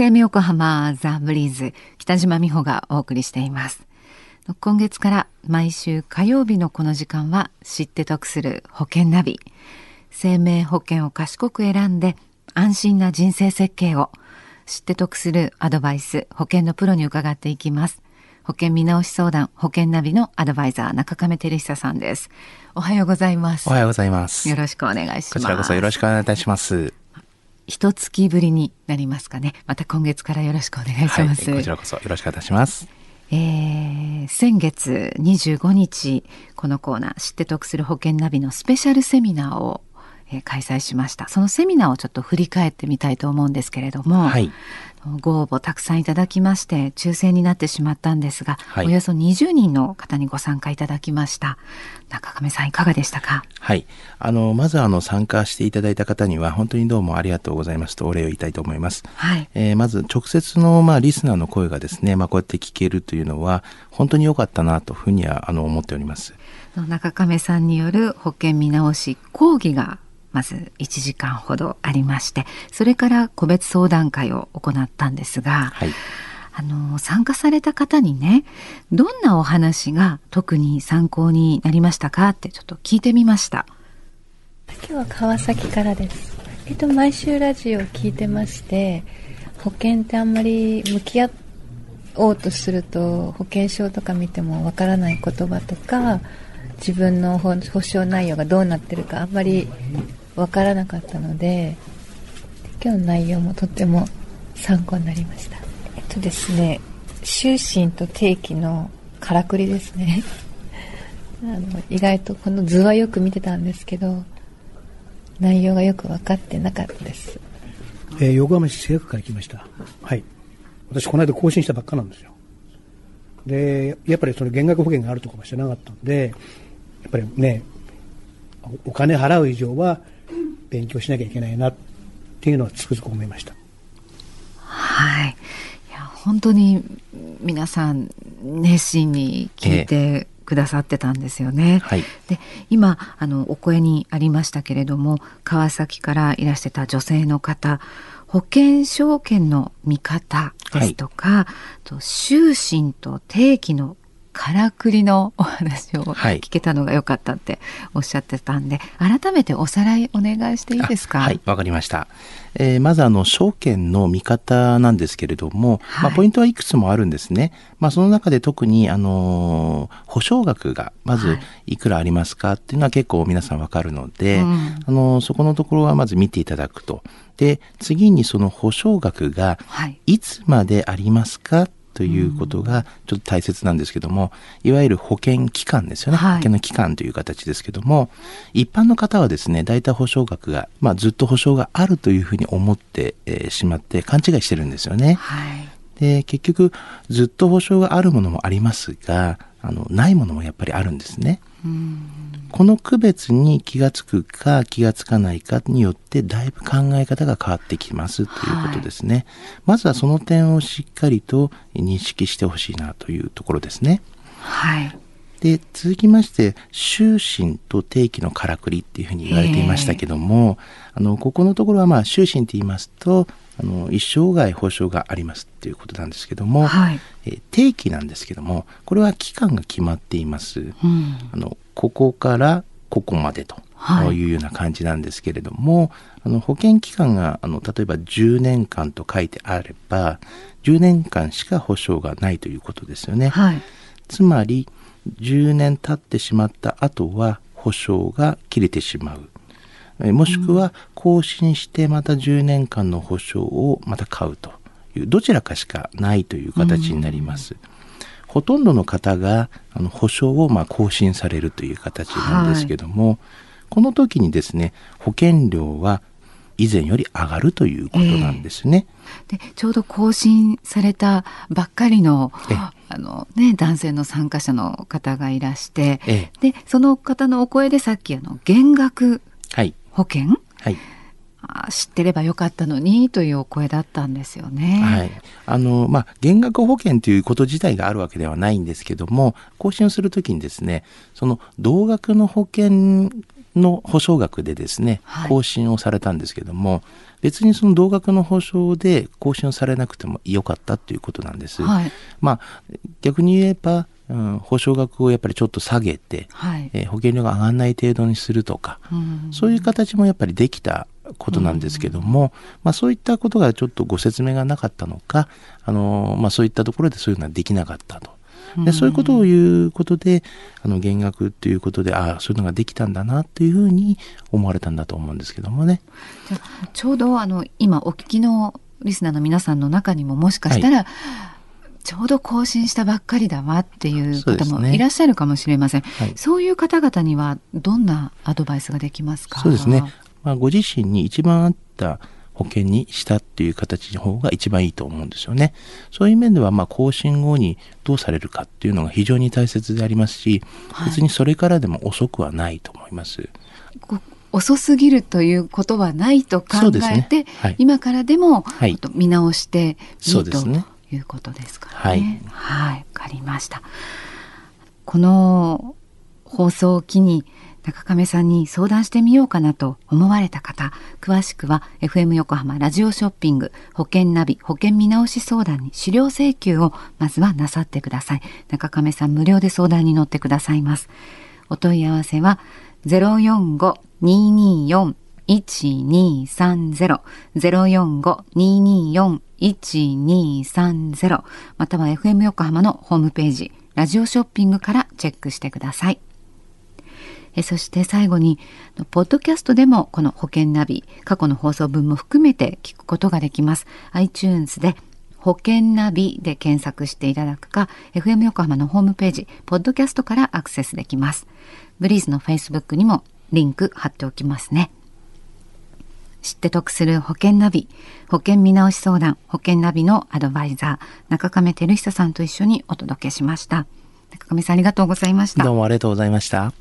FM 横浜ザ・ブリーズ北島美穂がお送りしています。今月から毎週火曜日のこの時間は知って得する保険ナビ。生命保険を賢く選んで安心な人生設計を知って得するアドバイス保険のプロに伺っていきます。保険見直し相談保険ナビのアドバイザー中亀照久さんです。おはようございます。おはようございます。よろしくお願いします。こちらこそよろしくお願いいたします一月ぶりになりますかね。また今月からよろしくお願いします、はい、こちらこそよろしくお願いします。えー、先月25日このコーナー知って得する保険ナビのスペシャルセミナーをえ開催しました。そのセミナーをちょっと振り返ってみたいと思うんですけれども、はい、ご応募たくさんいただきまして抽選になってしまったんですが、はい、およそ20人の方にご参加いただきました。中亀さんいかがでしたか？はい。あのまずあの参加していただいた方には本当にどうもありがとうございますとお礼を言いたいと思います、はい。えー、まず直接のまあリスナーの声がですねまあこうやって聞けるというのは本当に良かったなというふうにはあの思っております。中亀さんによる保険見直し講義がまず1時間ほどありましてそれから個別相談会を行ったんですが、はい、あの参加された方にねどんなお話が特に参考になりましたかってちょっと聞いてみました。今日は川崎からです。えっと毎週ラジオを聞いてまして保険ってあんまり向き合おうとすると保険証とか見てもわからない言葉とか自分の保証内容がどうなってるかあんまり分からなかったので今日の内容もとっても参考になりました。えっとですね終身と定期のからくりですね。あの意外とこの図はよく見てたんですけど内容がよく分かってなかったです、えー、横浜市製薬から来ました。はい。私この間更新したばっかなんですよ。でやっぱりその減額保険があるとかも知らなかったんでやっぱりねお金払う以上は勉強しなきゃいけないなっていうのはつくづく思いました。はい。いや本当に皆さん熱心に聞いてくださってたんですよね。えーはい、で今あのお声にありましたけれども川崎からいらしてた女性の方保険証券の見方ですとか、はい、と終身と定期のからくりのお話を聞けたのが良かったっておっしゃってたんで、はい、改めておさらいお願いしていいですか？はいわかりました、えー、まずあの証券の見方なんですけれども、はい、まあ、ポイントはいくつもあるんですね、まあ、その中で特にあの保証額がまずい。くらありますかっていうのは結構皆さんわかるので、はい、あのそこのところはまず見ていただくと。で次にその保証額がいつまでありますか、ということがちょっと大切なんですけども、いわゆる保険期間ですよね、はい、保険の期間という形ですけども一般の方はですね大体保証額が、まあ、ずっと保証があるというふうに思って、えー、しまって勘違いしてるんですよね。はい、で結局ずっと保証があるものもありますがあのないものもやっぱりあるんですね。この区別に気がつくか気がつかないかによってだいぶ考え方が変わってきますということですね。はい、まずはその点をしっかりと認識してほしいなというところですね。はい。で、続きまして、終身と定期のからくりっていうふうに言われていましたけども、あの、ここのところはまあ、終身って言いますと、あの一生涯保証がありますっていうことなんですけども、はい、え定期なんですけどもこれは期間が決まっています。うん、あのここからここまでとい。うような感じなんですけれども、はい、あの保険期間があの例えば10年間と書いてあれば10年間しか保証がないということですよね。はい、つまり10年経ってしまった後は保証が切れてしまう。もしくは更新してまた10年間の保証をまた買うというどちらかしかないという形になります。ほとんどの方があの保証をま更新されるという形なんですけども、はい、この時にですね保険料は以前より上がるということなんですね。えー、でちょうど更新されたばっかりのあの、ね、男性の参加者の方がいらして、えー、でその方のお声でさっきあの減額保険、はい、知ってればよかったのにというお声だったんですよね。はい、あのまあ減額保険ということ自体があるわけではないんですけども更新をするときにですねその同額の保険の保証額でですね、更新をされたんですけども別にその同額の保証で更新されなくてもよかったっていうことなんです。はい、まあ逆に言えばうん、保証額をやっぱりちょっと下げて、はい、えー、保険料が上がらない程度にするとか、うん、そういう形もやっぱりできたことなんですけども、うん、まあ、そういったことがちょっとご説明がなかったのか、あのまあ、そういったところでそういうのはできなかったと。でそういうことを言うことであの減額っていうことでああそういうのができたんだなっていうふうに思われたんだと思うんですけどもね。ちょうどあの今お聞きのリスナーの皆さんの中にももしかしたら、はいちょうど更新したばっかりだわっていう方もいらっしゃるかもしれません。そう、ねはい、そういう方々にはどんなアドバイスができますか？そうですね。まあ、ご自身に一番合った保険にしたっていう形の方が一番いいと思うんですよね。そういう面では、まあ、更新後にどうされるかっていうのが非常に大切でありますし、はい、別にそれからでも遅くはないと思います。遅すぎるということはないと考えて、ねはい、今からでも、見直していいと、ね、いうことですからね。はい、わ、はい、かりました。この放送を機に中亀さんに相談してみようかなと思われた方、詳しくは FM 横浜ラジオショッピング保険ナビ保険見直し相談に資料請求をまずはなさってください。中亀さん無料で相談に乗ってくださいます。お問い合わせは045-224 1230 045-224-1230または FM 横浜のホームページラジオショッピングからチェックしてください。えそして最後にポッドキャストでもこの保険ナビ過去の放送分も含めて聞くことができます iTunes で保険ナビで検索していただくか FM 横浜のホームページポッドキャストからアクセスできますブリーズの Facebook にもリンク貼っておきますね知って得する保険ナビ、保険見直し相談、保険ナビのアドバイザー、中亀照久さんと一緒にお届けしました。中亀さんありがとうございました。どうもありがとうございました。